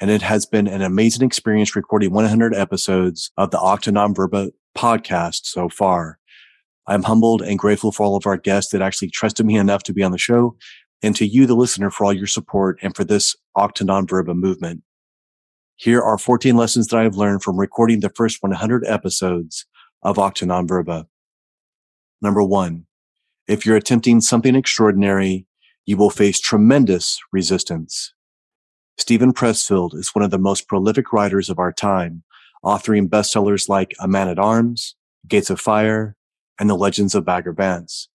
and it has been an amazing experience recording 100 episodes of the Octa non verba podcast so far. I'm humbled and grateful for all of our guests that actually trusted me enough to be on the show and to you, the listener, for all your support and for this Octa non verba movement. Here are 14 lessons that I have learned from recording the first 100 episodes of Octa non verba. Number one, if you're attempting something extraordinary, you will face tremendous resistance. Steven Pressfield is one of the most prolific writers of our time, authoring bestsellers like A Man at Arms, Gates of Fire, and The Legends of Bagger Vance.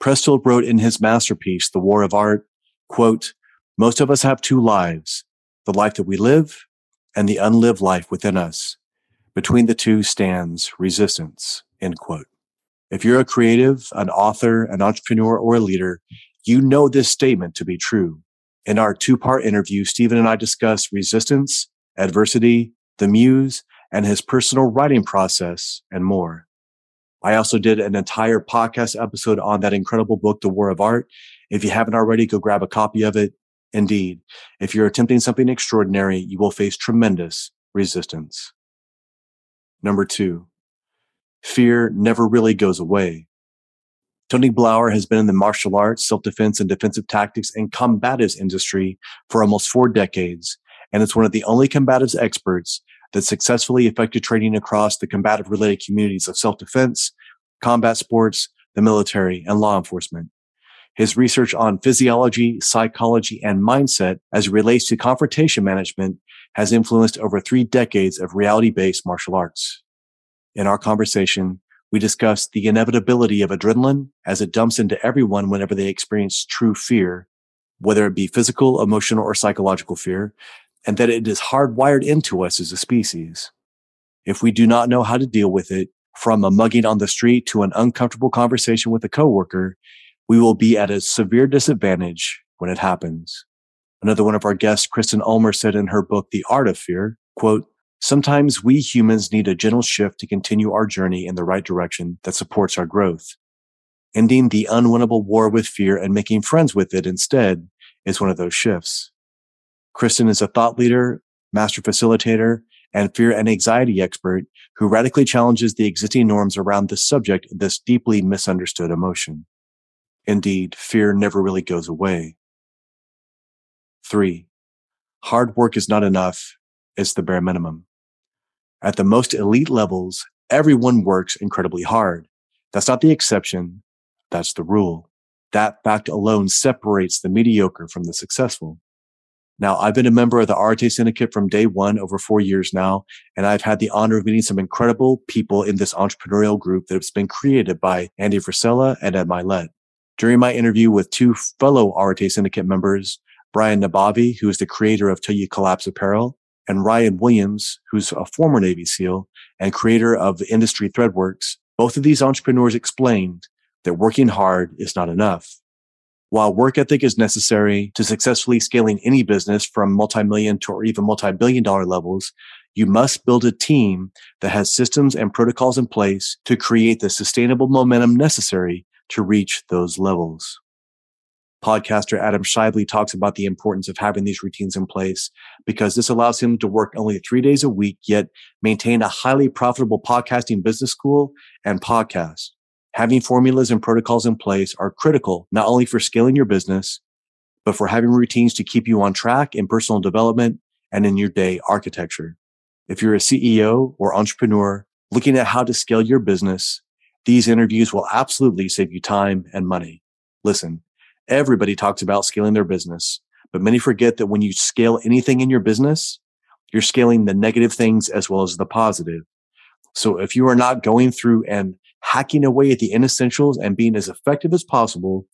Pressfield wrote in his masterpiece, The War of Art, quote, most of us have two lives, the life that we live and the unlived life within us. Between the two stands resistance, end quote. If you're a creative, an author, an entrepreneur, or a leader, you know this statement to be true. In our two part interview, Steven and I discuss resistance, adversity, the muse, and his personal writing process and more. I also did an entire podcast episode on that incredible book, The War of Art. If you haven't already, go grab a copy of it. Indeed, if you're attempting something extraordinary, you will face tremendous resistance. Number two, fear never really goes away. Tony Blauer has been in the martial arts, self-defense and defensive tactics and combatives industry for almost four decades. And it's one of the only combatives experts that successfully effected training across the combative related communities of self-defense, combat sports, the military, and law enforcement. His research on physiology, psychology, and mindset as it relates to confrontation management has influenced over three decades of reality-based martial arts. In our conversation, we discussed the inevitability of adrenaline as it dumps into everyone whenever they experience true fear, whether it be physical, emotional, or psychological fear, and that it is hardwired into us as a species. If we do not know how to deal with it, from a mugging on the street to an uncomfortable conversation with a coworker, we will be at a severe disadvantage when it happens. Another one of our guests, Kristen Ulmer, said in her book, The Art of Fear, quote, Sometimes we humans need a gentle shift to continue our journey in the right direction that supports our growth. Ending the unwinnable war with fear and making friends with it instead is one of those shifts. Kristen is a thought leader, master facilitator, and fear and anxiety expert who radically challenges the existing norms around this subject, this deeply misunderstood emotion. Indeed, fear never really goes away. Three, hard work is not enough. It's the bare minimum. At the most elite levels, everyone works incredibly hard. That's not the exception. That's the rule. That fact alone separates the mediocre from the successful. Now, I've been a member of the Arete Syndicate from day one over four years now, and I've had the honor of meeting some incredible people in this entrepreneurial group that has been created by Andy Frisella and Ed Mylett. During my interview with two fellow Arete Syndicate members, Brian Nabavi, who is the creator of Till You Collapse Apparel, and Ryan Williams, who's a former Navy SEAL and creator of the industry Threadworks, both of these entrepreneurs explained that working hard is not enough. While work ethic is necessary to successfully scaling any business from multi-million to or even multi-billion dollar levels, you must build a team that has systems and protocols in place to create the sustainable momentum necessary to reach those levels. Podcaster Adam Shively talks about the importance of having these routines in place because this allows him to work only three days a week, yet maintain a highly profitable podcasting business school and podcast. Having formulas and protocols in place are critical, not only for scaling your business, but for having routines to keep you on track in personal development and in your day architecture. If you're a CEO or entrepreneur looking at how to scale your business, These interviews will absolutely save you time and money. Listen, everybody talks about scaling their business, but many forget that when you scale anything in your business, you're scaling the negative things as well as the positive. So if you are not going through and hacking away at the inessentials and being as effective as possible,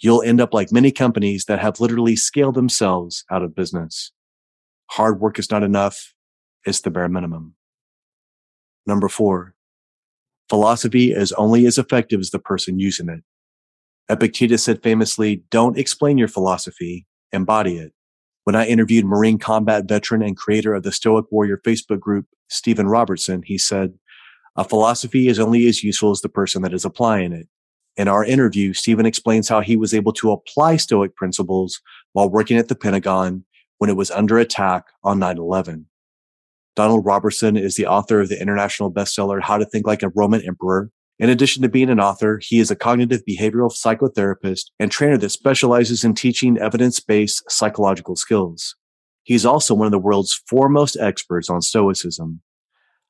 you'll end up like many companies that have literally scaled themselves out of business. Hard work is not enough. It's the bare minimum. Number four, philosophy is only as effective as the person using it. Epictetus said famously, don't explain your philosophy, embody it. When I interviewed Marine combat veteran and creator of the Stoic Warrior Facebook group, Stephen Robertson, he said, a philosophy is only as useful as the person that is applying it. In our interview, Stephen explains how he was able to apply Stoic principles while working at the Pentagon when it was under attack on 9-11. Donald Robertson is the author of the international bestseller, How to Think Like a Roman Emperor. In addition to being an author, he is a cognitive behavioral psychotherapist and trainer that specializes in teaching evidence-based psychological skills. He is also one of the world's foremost experts on Stoicism.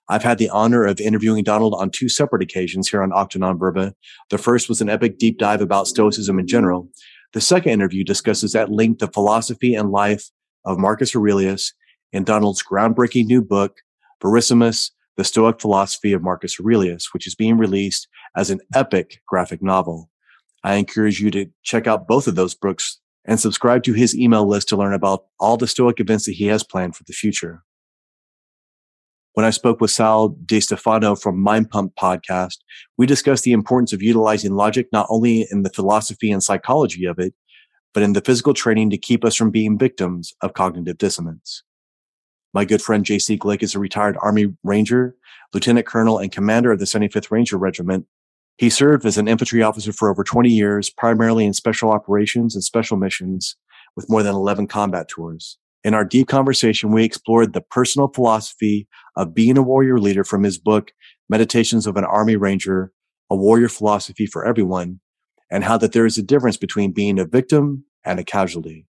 I've had the honor of interviewing Donald on two separate occasions here on Octa Non Verba. The first was an epic deep dive about Stoicism in general. The second interview discusses at length the philosophy and life of Marcus Aurelius in Donald's groundbreaking new book, Verissimus, The Stoic Philosophy of Marcus Aurelius, which is being released as an epic graphic novel. I encourage you to check out both of those books and subscribe to his email list to learn about all the Stoic events that he has planned for the future. When I spoke with Sal Stefano from Mind Pump podcast, we discussed the importance of utilizing logic not only in the philosophy and psychology of it, but in the physical training to keep us from being victims of cognitive dissonance. My good friend J.C. Glick is a retired Army Ranger, Lieutenant Colonel, and Commander of the 75th Ranger Regiment. He served as an infantry officer for over 20 years, primarily in special operations and special missions with more than 11 combat tours. In our deep conversation, we explored the personal philosophy of being a warrior leader from his book, Meditations of an Army Ranger, a warrior philosophy for everyone, and how that there is a difference between being a victim and a casualty.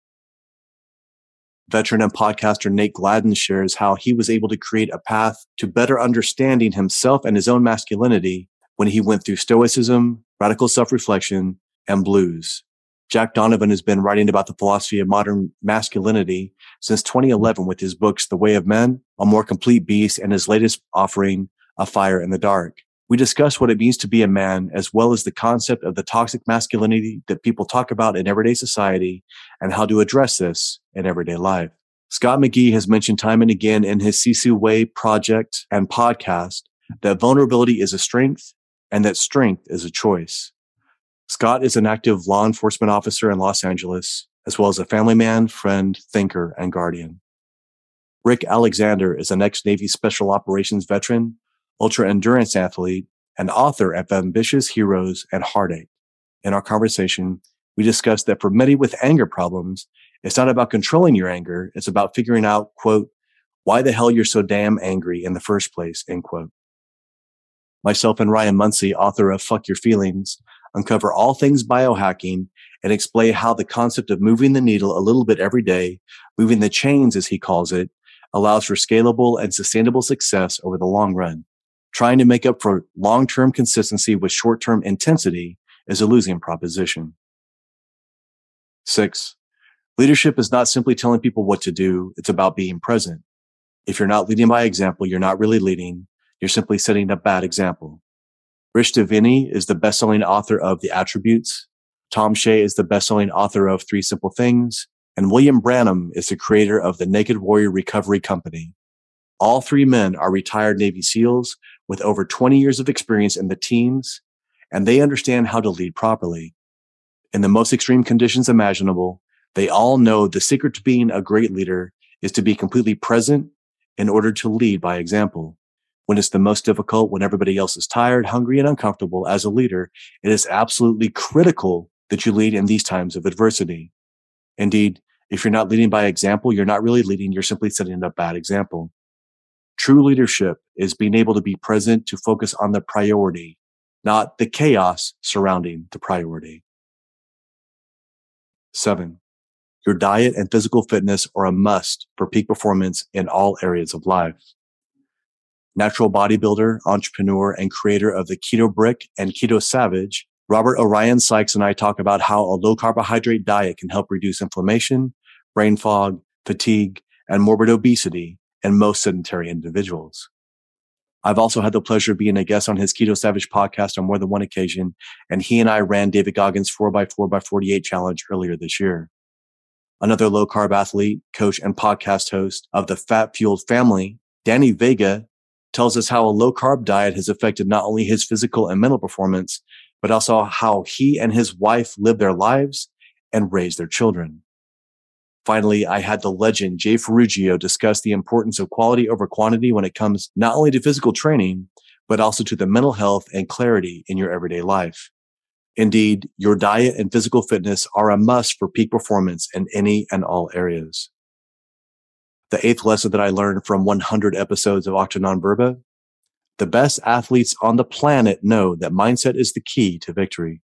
Veteran and podcaster Nate Gladden shares how he was able to create a path to better understanding himself and his own masculinity when he went through stoicism, radical self-reflection, and blues. Jack Donovan has been writing about the philosophy of modern masculinity since 2011 with his books, The Way of Men, A More Complete Beast, and his latest offering, A Fire in the Dark. We discuss what it means to be a man, as well as the concept of the toxic masculinity that people talk about in everyday society and how to address this in everyday life. Scott McGee has mentioned time and again in his Sisu Way project and podcast that vulnerability is a strength and that strength is a choice. Scott is an active law enforcement officer in Los Angeles, as well as a family man, friend, thinker, and guardian. Rick Alexander is an ex-Navy Special Operations veteran, ultra endurance athlete, and author of Ambitious Heroes and Heartache. In our conversation, we discussed that for many with anger problems, it's not about controlling your anger. It's about figuring out, quote, why the hell you're so damn angry in the first place, end quote. Myself and Ryan Munsey, author of Fuck Your Feelings, uncover all things biohacking and explain how the concept of moving the needle a little bit every day, moving the chains, as he calls it, allows for scalable and sustainable success over the long run. Trying to make up for long-term consistency with short-term intensity is a losing proposition. Six, leadership is not simply telling people what to do. It's about being present. If you're not leading by example, you're not really leading. You're simply setting a bad example. Rich Diviney is the best-selling author of The Attributes. Tom Shea is the best-selling author of Three Simple Things. And William Branum is the creator of the Naked Warrior Recovery Company. All three men are retired Navy SEALs with over 20 years of experience in the teams, and they understand how to lead properly. In the most extreme conditions imaginable, they all know the secret to being a great leader is to be completely present in order to lead by example when it's the most difficult, when everybody else is tired, hungry, and uncomfortable as a leader, it is absolutely critical that you lead in these times of adversity. Indeed, if you're not leading by example, you're not really leading. You're simply setting a bad example. True leadership is being able to be present to focus on the priority, not the chaos surrounding the priority. Seven, your diet and physical fitness are a must for peak performance in all areas of life. natural bodybuilder, entrepreneur, and creator of the Keto Brick and Keto Savage, Robert Orion Sikes and I talk about how a low carbohydrate diet can help reduce inflammation, brain fog, fatigue, and morbid obesity in most sedentary individuals. I've also had the pleasure of being a guest on his Keto Savage podcast on more than one occasion, and he and I ran David Goggins 4x4x48 challenge earlier this year. Another low carb athlete, coach, and podcast host of the Fat Fueled family, Danny Vega, tells us how a low carb diet has affected not only his physical and mental performance, but also how he and his wife live their lives and raise their children. Finally, I had the legend Jay Ferruggia discuss the importance of quality over quantity when it comes not only to physical training, but also to the mental health and clarity in your everyday life. Indeed, your diet and physical fitness are a must for peak performance in any and all areas. The eighth lesson that I learned from 100 episodes of Octa Non Verba, the best athletes on the planet know that mindset is the key to victory.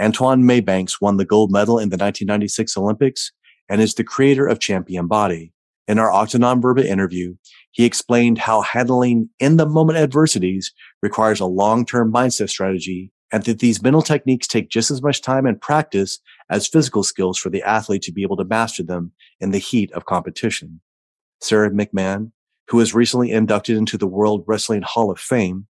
Antoine Maybanks won the gold medal in the 1996 Olympics and is the creator of Champion Body. In our Octa Non Verba interview, he explained how handling in the moment adversities requires a long-term mindset strategy and that these mental techniques take just as much time and practice as physical skills for the athlete to be able to master them in the heat of competition. Sara McMann, who was recently inducted into the World Wrestling Hall of Fame,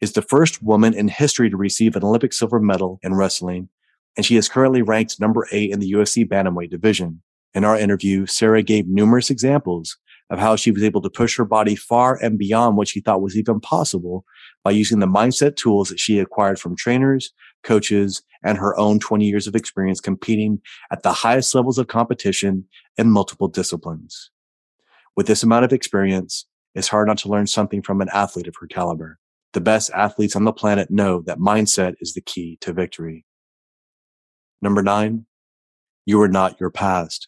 is the first woman in history to receive an Olympic silver medal in wrestling, and she is currently ranked number eight in the UFC bantamweight division. In our interview, Sara gave numerous examples of how she was able to push her body far and beyond what she thought was even possible by using the mindset tools that she acquired from trainers, coaches, and her own 20 years of experience competing at the highest levels of competition in multiple disciplines. With this amount of experience, it's hard not to learn something from an athlete of her caliber. The best athletes on the planet know that mindset is the key to victory. Number nine, you are not your past.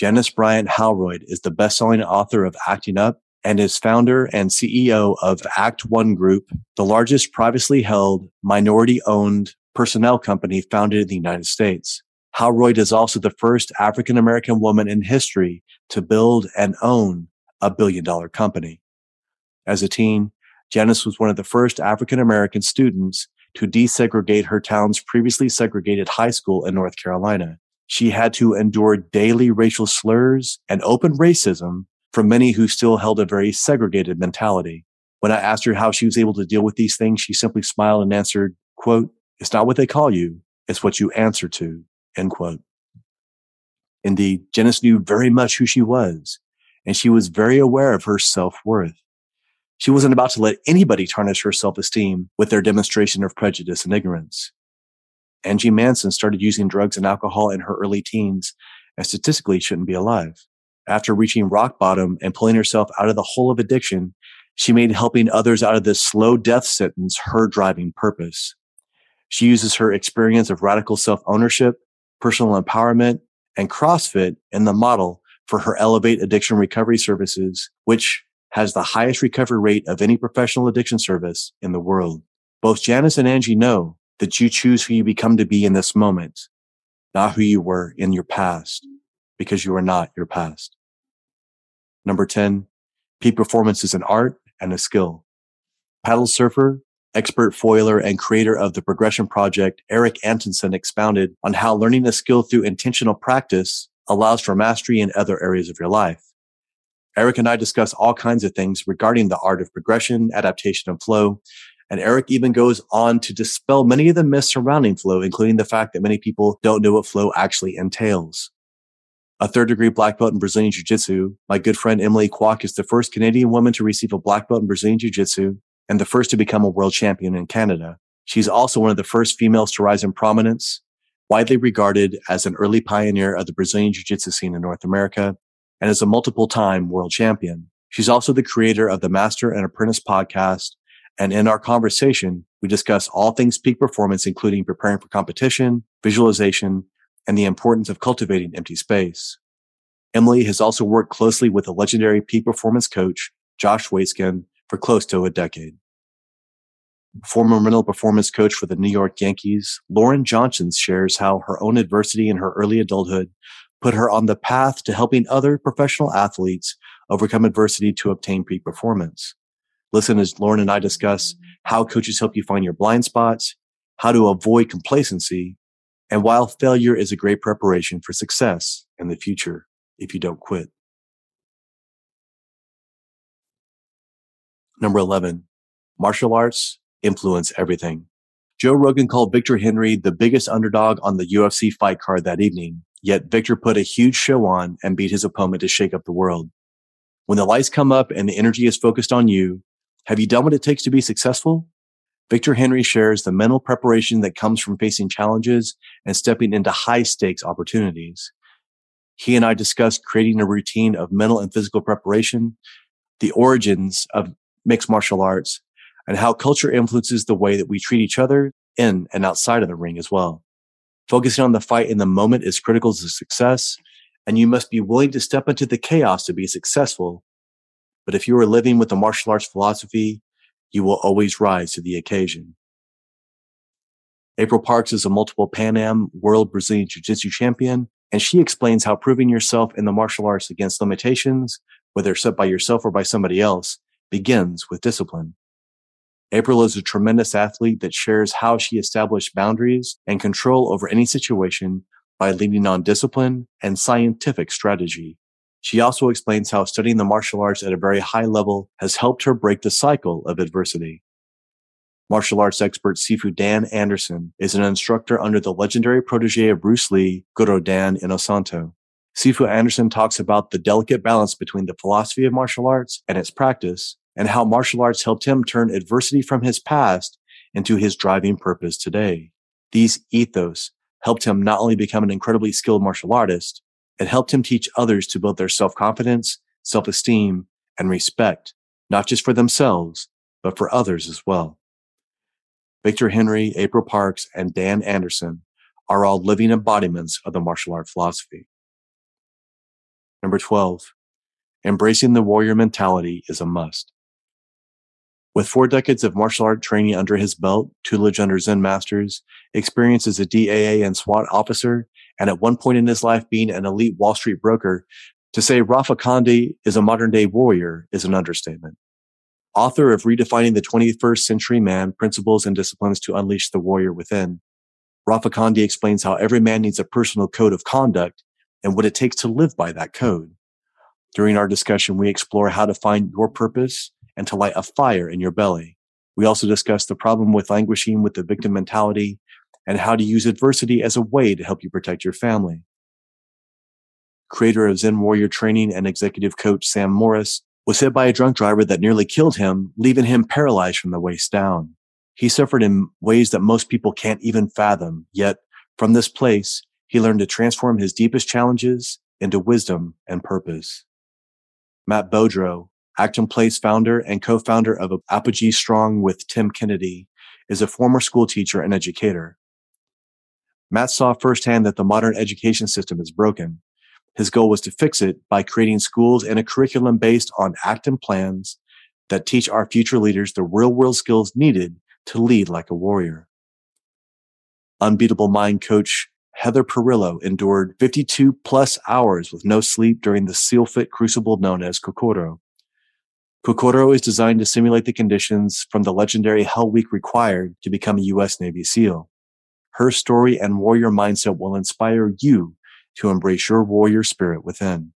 Janice Bryant Howroyd is the best-selling author of Acting Up and is founder and CEO of Act One Group, the largest privately held, minority-owned personnel company founded in the United States. Howroyd is also the first African American woman in history to build and own a billion dollar company. As a teen, Janice was one of the first African American students to desegregate her town's previously segregated high school in North Carolina she had to endure daily racial slurs and open racism from many who still held a very segregated mentality. When I asked her how she was able to deal with these things, she simply smiled and answered, quote, it's not what they call you. It's what you answer to, end quote. Indeed, Janice knew very much who she was, and she was very aware of her self-worth. She wasn't about to let anybody tarnish her self-esteem with their demonstration of prejudice and ignorance. Angie Manson started using drugs and alcohol in her early teens and statistically shouldn't be alive. After reaching rock bottom and pulling herself out of the hole of addiction, she made helping others out of this slow death sentence her driving purpose. She uses her experience of radical self ownership, personal empowerment, and CrossFit in the model for her Elevate Addiction Recovery Services, which has the highest recovery rate of any professional addiction service in the world. Both Janice and Angie know that you choose who you become to be in this moment, not who you were in your past, because you are not your past. Number 10, peak performance is an art and a skill. Paddle surfer, expert foiler, and creator of the progression project, Eric Antonsen expounded on how learning a skill through intentional practice allows for mastery in other areas of your life. Eric and I discuss all kinds of things regarding the art of progression, adaptation, and flow, and Eric even goes on to dispel many of the myths surrounding flow, including the fact that many people don't know what flow actually entails. A third degree black belt in Brazilian Jiu Jitsu, my good friend Emily Kwok is the first Canadian woman to receive a black belt in Brazilian Jiu Jitsu and the first to become a world champion in Canada. She's also one of the first females to rise in prominence, widely regarded as an early pioneer of the Brazilian Jiu Jitsu scene in North America, and is a multiple time world champion. She's also the creator of the Master and Apprentice podcast and in our conversation, we discuss all things peak performance, including preparing for competition, visualization, and the importance of cultivating empty space. Emily has also worked closely with the legendary peak performance coach, Josh Waitzkin, for close to a decade. Former mental performance coach for the New York Yankees, Lauren Johnson shares how her own adversity in her early adulthood put her on the path to helping other professional athletes overcome adversity to obtain peak performance. Listen as Lauren and I discuss how coaches help you find your blind spots, how to avoid complacency, and while failure is a great preparation for success in the future if you don't quit. Number 11, martial arts influence everything. Joe Rogan called Victor Henry the biggest underdog on the UFC fight card that evening, yet Victor put a huge show on and beat his opponent to shake up the world. When the lights come up and the energy is focused on you, have you done what it takes to be successful? Victor Henry shares the mental preparation that comes from facing challenges and stepping into high stakes opportunities. He and I discussed creating a routine of mental and physical preparation, the origins of mixed martial arts, and how culture influences the way that we treat each other in and outside of the ring as well. Focusing on the fight in the moment is critical to success, and you must be willing to step into the chaos to be successful. But if you are living with the martial arts philosophy, you will always rise to the occasion. April Parks is a multiple Pan Am World Brazilian Jiu Jitsu champion, and she explains how proving yourself in the martial arts against limitations, whether set by yourself or by somebody else, begins with discipline. April is a tremendous athlete that shares how she established boundaries and control over any situation by leaning on discipline and scientific strategy. She also explains how studying the martial arts at a very high level has helped her break the cycle of adversity. Martial arts expert Sifu Dan Anderson is an instructor under the legendary protege of Bruce Lee, Guro Dan Inosanto. Sifu Anderson talks about the delicate balance between the philosophy of martial arts and its practice and how martial arts helped him turn adversity from his past into his driving purpose today. These ethos helped him not only become an incredibly skilled martial artist, it helped him teach others to build their self-confidence, self-esteem, and respect, not just for themselves, but for others as well. Victor Henry, April Parks, and Dan Anderson are all living embodiments of the martial art philosophy. Number 12, embracing the warrior mentality is a must. With four decades of martial art training under his belt, tutelage under Zen masters, experience as a DAA and SWAT officer, and at one point in his life being an elite Wall Street broker, to say Rafa Conde is a modern day warrior is an understatement. Author of Redefining the 21st Century Man, Principles and Disciplines to Unleash the Warrior Within, Rafa Conde explains how every man needs a personal code of conduct and what it takes to live by that code. During our discussion, we explore how to find your purpose and to light a fire in your belly. We also discuss the problem with languishing with the victim mentality and how to use adversity as a way to help you protect your family. Creator of Zen Warrior Training and executive coach Sam Morris was hit by a drunk driver that nearly killed him, leaving him paralyzed from the waist down. He suffered in ways that most people can't even fathom. Yet from this place, he learned to transform his deepest challenges into wisdom and purpose. Matt Beaudreau, Acton Place founder and co-founder of Apogee Strong with Tim Kennedy, is a former school teacher and educator. Matt saw firsthand that the modern education system is broken. His goal was to fix it by creating schools and a curriculum based on Acton plans that teach our future leaders the real world skills needed to lead like a warrior. Unbeatable mind coach Heather Perillo endured 52 plus hours with no sleep during the seal fit crucible known as Kokoro. Kokoro is designed to simulate the conditions from the legendary Hell Week required to become a U.S. Navy SEAL. Her story and warrior mindset will inspire you to embrace your warrior spirit within.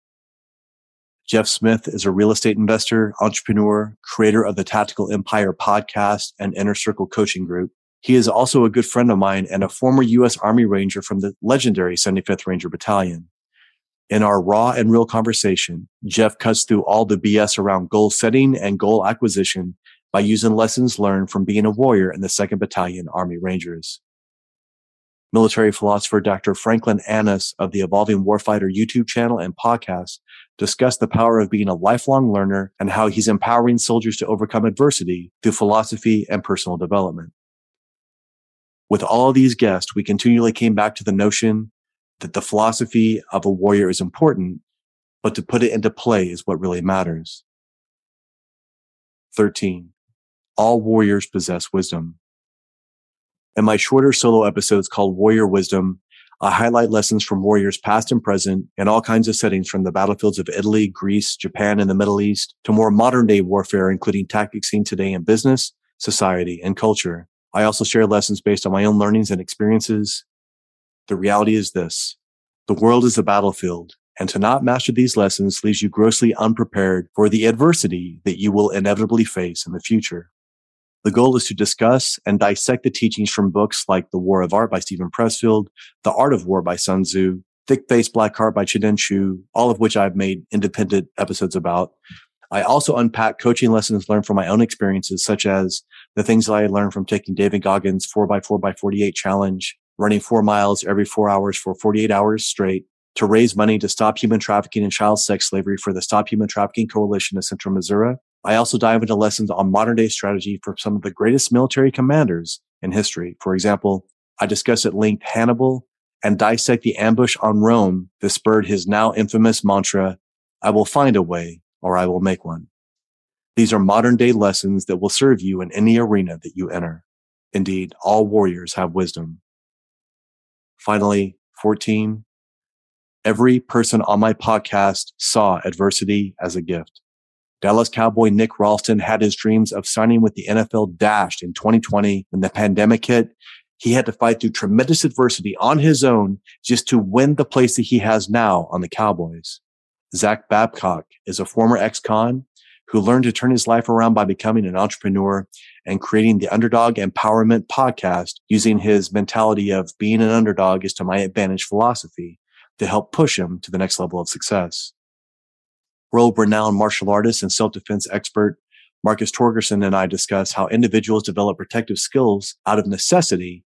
Jeff Smith is a real estate investor, entrepreneur, creator of the Tactical Empire podcast and Inner Circle coaching group. He is also a good friend of mine and a former U.S. Army Ranger from the legendary 75th Ranger Battalion. In our raw and real conversation, Jeff cuts through all the BS around goal setting and goal acquisition by using lessons learned from being a warrior in the 2nd Battalion Army Rangers. Military philosopher Dr. Franklin Annis of the Evolving Warfighter YouTube channel and podcast discussed the power of being a lifelong learner and how he's empowering soldiers to overcome adversity through philosophy and personal development. With all these guests, we continually came back to the notion that the philosophy of a warrior is important, but to put it into play is what really matters. 13. All warriors possess wisdom. In my shorter solo episodes called Warrior Wisdom, I highlight lessons from warriors past and present in all kinds of settings from the battlefields of Italy, Greece, Japan, and the Middle East to more modern day warfare, including tactics seen today in business, society, and culture. I also share lessons based on my own learnings and experiences. The reality is this. The world is a battlefield and to not master these lessons leaves you grossly unprepared for the adversity that you will inevitably face in the future. The goal is to discuss and dissect the teachings from books like The War of Art by Steven Pressfield, The Art of War by Sun Tzu, Thick Face Black Heart by Chin-Ning Chu, all of which I've made independent episodes about. I also unpack coaching lessons learned from my own experiences, such as the things that I learned from taking David Goggins 4x4x48 challenge, running four miles every four hours for 48 hours straight, to raise money to stop human trafficking and child sex slavery for the Stop Human Trafficking Coalition of Central Missouri, I also dive into lessons on modern day strategy for some of the greatest military commanders in history. For example, I discuss at length Hannibal and dissect the ambush on Rome that spurred his now infamous mantra, I will find a way or I will make one. These are modern day lessons that will serve you in any arena that you enter. Indeed, all warriors have wisdom. Finally, 14. Every person on my podcast saw adversity as a gift. Dallas Cowboy Nick Ralston had his dreams of signing with the NFL dashed in 2020 when the pandemic hit. He had to fight through tremendous adversity on his own just to win the place that he has now on the Cowboys. Zach Babcock is a former ex-con who learned to turn his life around by becoming an entrepreneur and creating the Underdog Empowerment podcast using his mentality of being an underdog is to my advantage philosophy to help push him to the next level of success world renowned martial artist and self defense expert Marcus Torgerson and I discuss how individuals develop protective skills out of necessity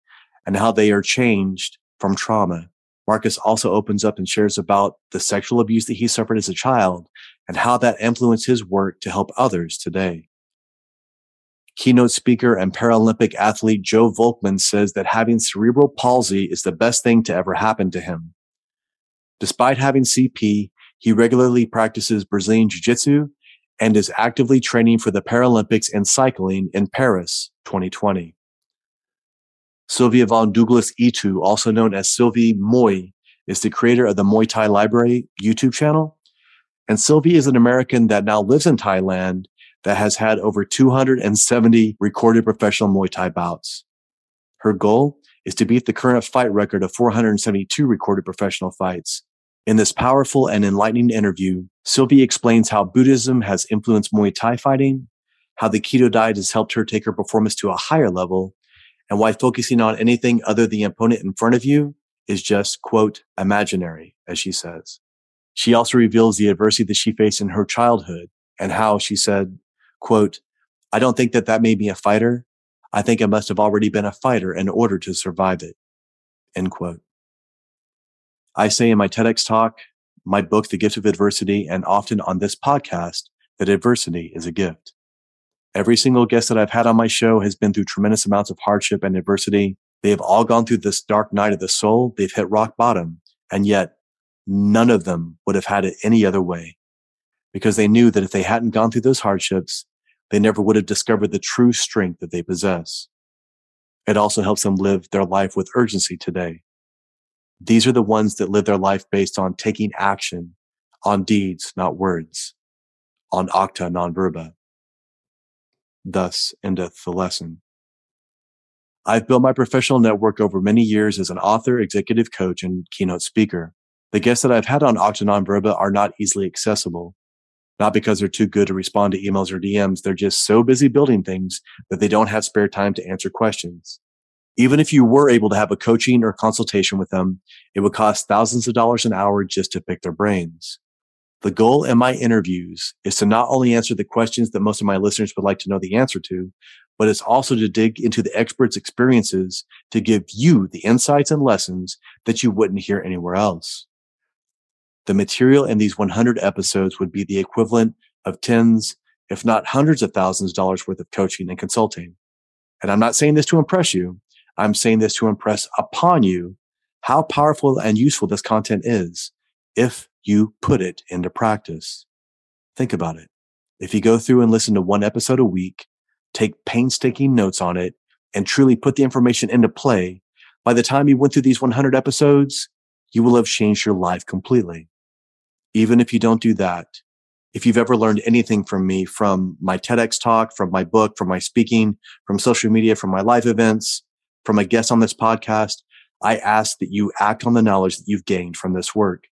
and how they are changed from trauma. Marcus also opens up and shares about the sexual abuse that he suffered as a child and how that influenced his work to help others today. Keynote speaker and Paralympic athlete Joe Volkman says that having cerebral palsy is the best thing to ever happen to him. Despite having CP, he regularly practices Brazilian Jiu-Jitsu and is actively training for the Paralympics and cycling in Paris 2020. Sylvia von Duuglas-Ittu, also known as Sylvie Moy, is the creator of the Muay Thai Library YouTube channel. And Sylvie is an American that now lives in Thailand that has had over 270 recorded professional Muay Thai bouts. Her goal is to beat the current fight record of 472 recorded professional fights in this powerful and enlightening interview, Sylvie explains how Buddhism has influenced Muay Thai fighting, how the keto diet has helped her take her performance to a higher level, and why focusing on anything other than the opponent in front of you is just, quote, imaginary, as she says. She also reveals the adversity that she faced in her childhood and how she said, quote, I don't think that that made me a fighter. I think I must have already been a fighter in order to survive it. End quote. I say in my TEDx talk, my book, The Gift of Adversity, and often on this podcast that adversity is a gift. Every single guest that I've had on my show has been through tremendous amounts of hardship and adversity. They have all gone through this dark night of the soul. They've hit rock bottom. And yet none of them would have had it any other way because they knew that if they hadn't gone through those hardships, they never would have discovered the true strength that they possess. It also helps them live their life with urgency today. These are the ones that live their life based on taking action on deeds, not words, on acta non verba. Thus endeth the lesson. I've built my professional network over many years as an author, executive coach, and keynote speaker. The guests that I've had on Acta Non Verba are not easily accessible. Not because they're too good to respond to emails or DMs. They're just so busy building things that they don't have spare time to answer questions. Even if you were able to have a coaching or consultation with them, it would cost thousands of dollars an hour just to pick their brains. The goal in my interviews is to not only answer the questions that most of my listeners would like to know the answer to, but it's also to dig into the experts' experiences to give you the insights and lessons that you wouldn't hear anywhere else. The material in these 100 episodes would be the equivalent of tens, if not hundreds of thousands of dollars worth of coaching and consulting. And I'm not saying this to impress you. I'm saying this to impress upon you how powerful and useful this content is if you put it into practice. Think about it. If you go through and listen to one episode a week, take painstaking notes on it, and truly put the information into play, By the time you went through these 100 episodes, you will have changed your life completely. Even if you don't do that, if you've ever learned anything from me, from my TEDx talk, from my book, from my speaking, from social media, from my live events, from a guest on this podcast, I ask that you act on the knowledge that you've gained from this work.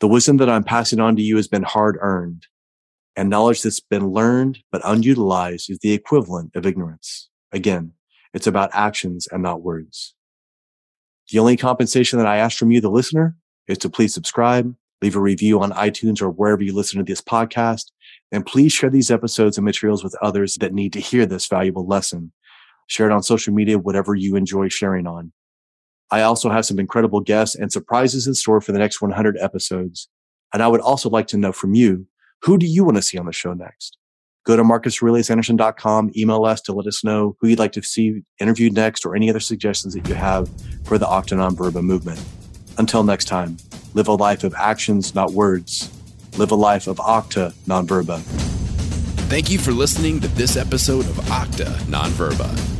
The wisdom that I'm passing on to you has been hard earned and knowledge that's been learned but unutilized is the equivalent of ignorance. Again, it's about actions and not words. The only compensation that I ask from you, the listener, is to please subscribe, leave a review on iTunes or wherever you listen to this podcast, and please share these episodes and materials with others that need to hear this valuable lesson. Share it on social media, whatever you enjoy sharing on. I also have some incredible guests and surprises in store for the next 100 episodes. And I would also like to know from you, who do you want to see on the show next? Go to marcusaureliusanderson.com, email us to let us know who you'd like to see interviewed next or any other suggestions that you have for the Octa Non Verba movement. Until next time, live a life of actions, not words. Live a life of Octa, non verba. Thank you for listening to this episode of Octa Non Verba.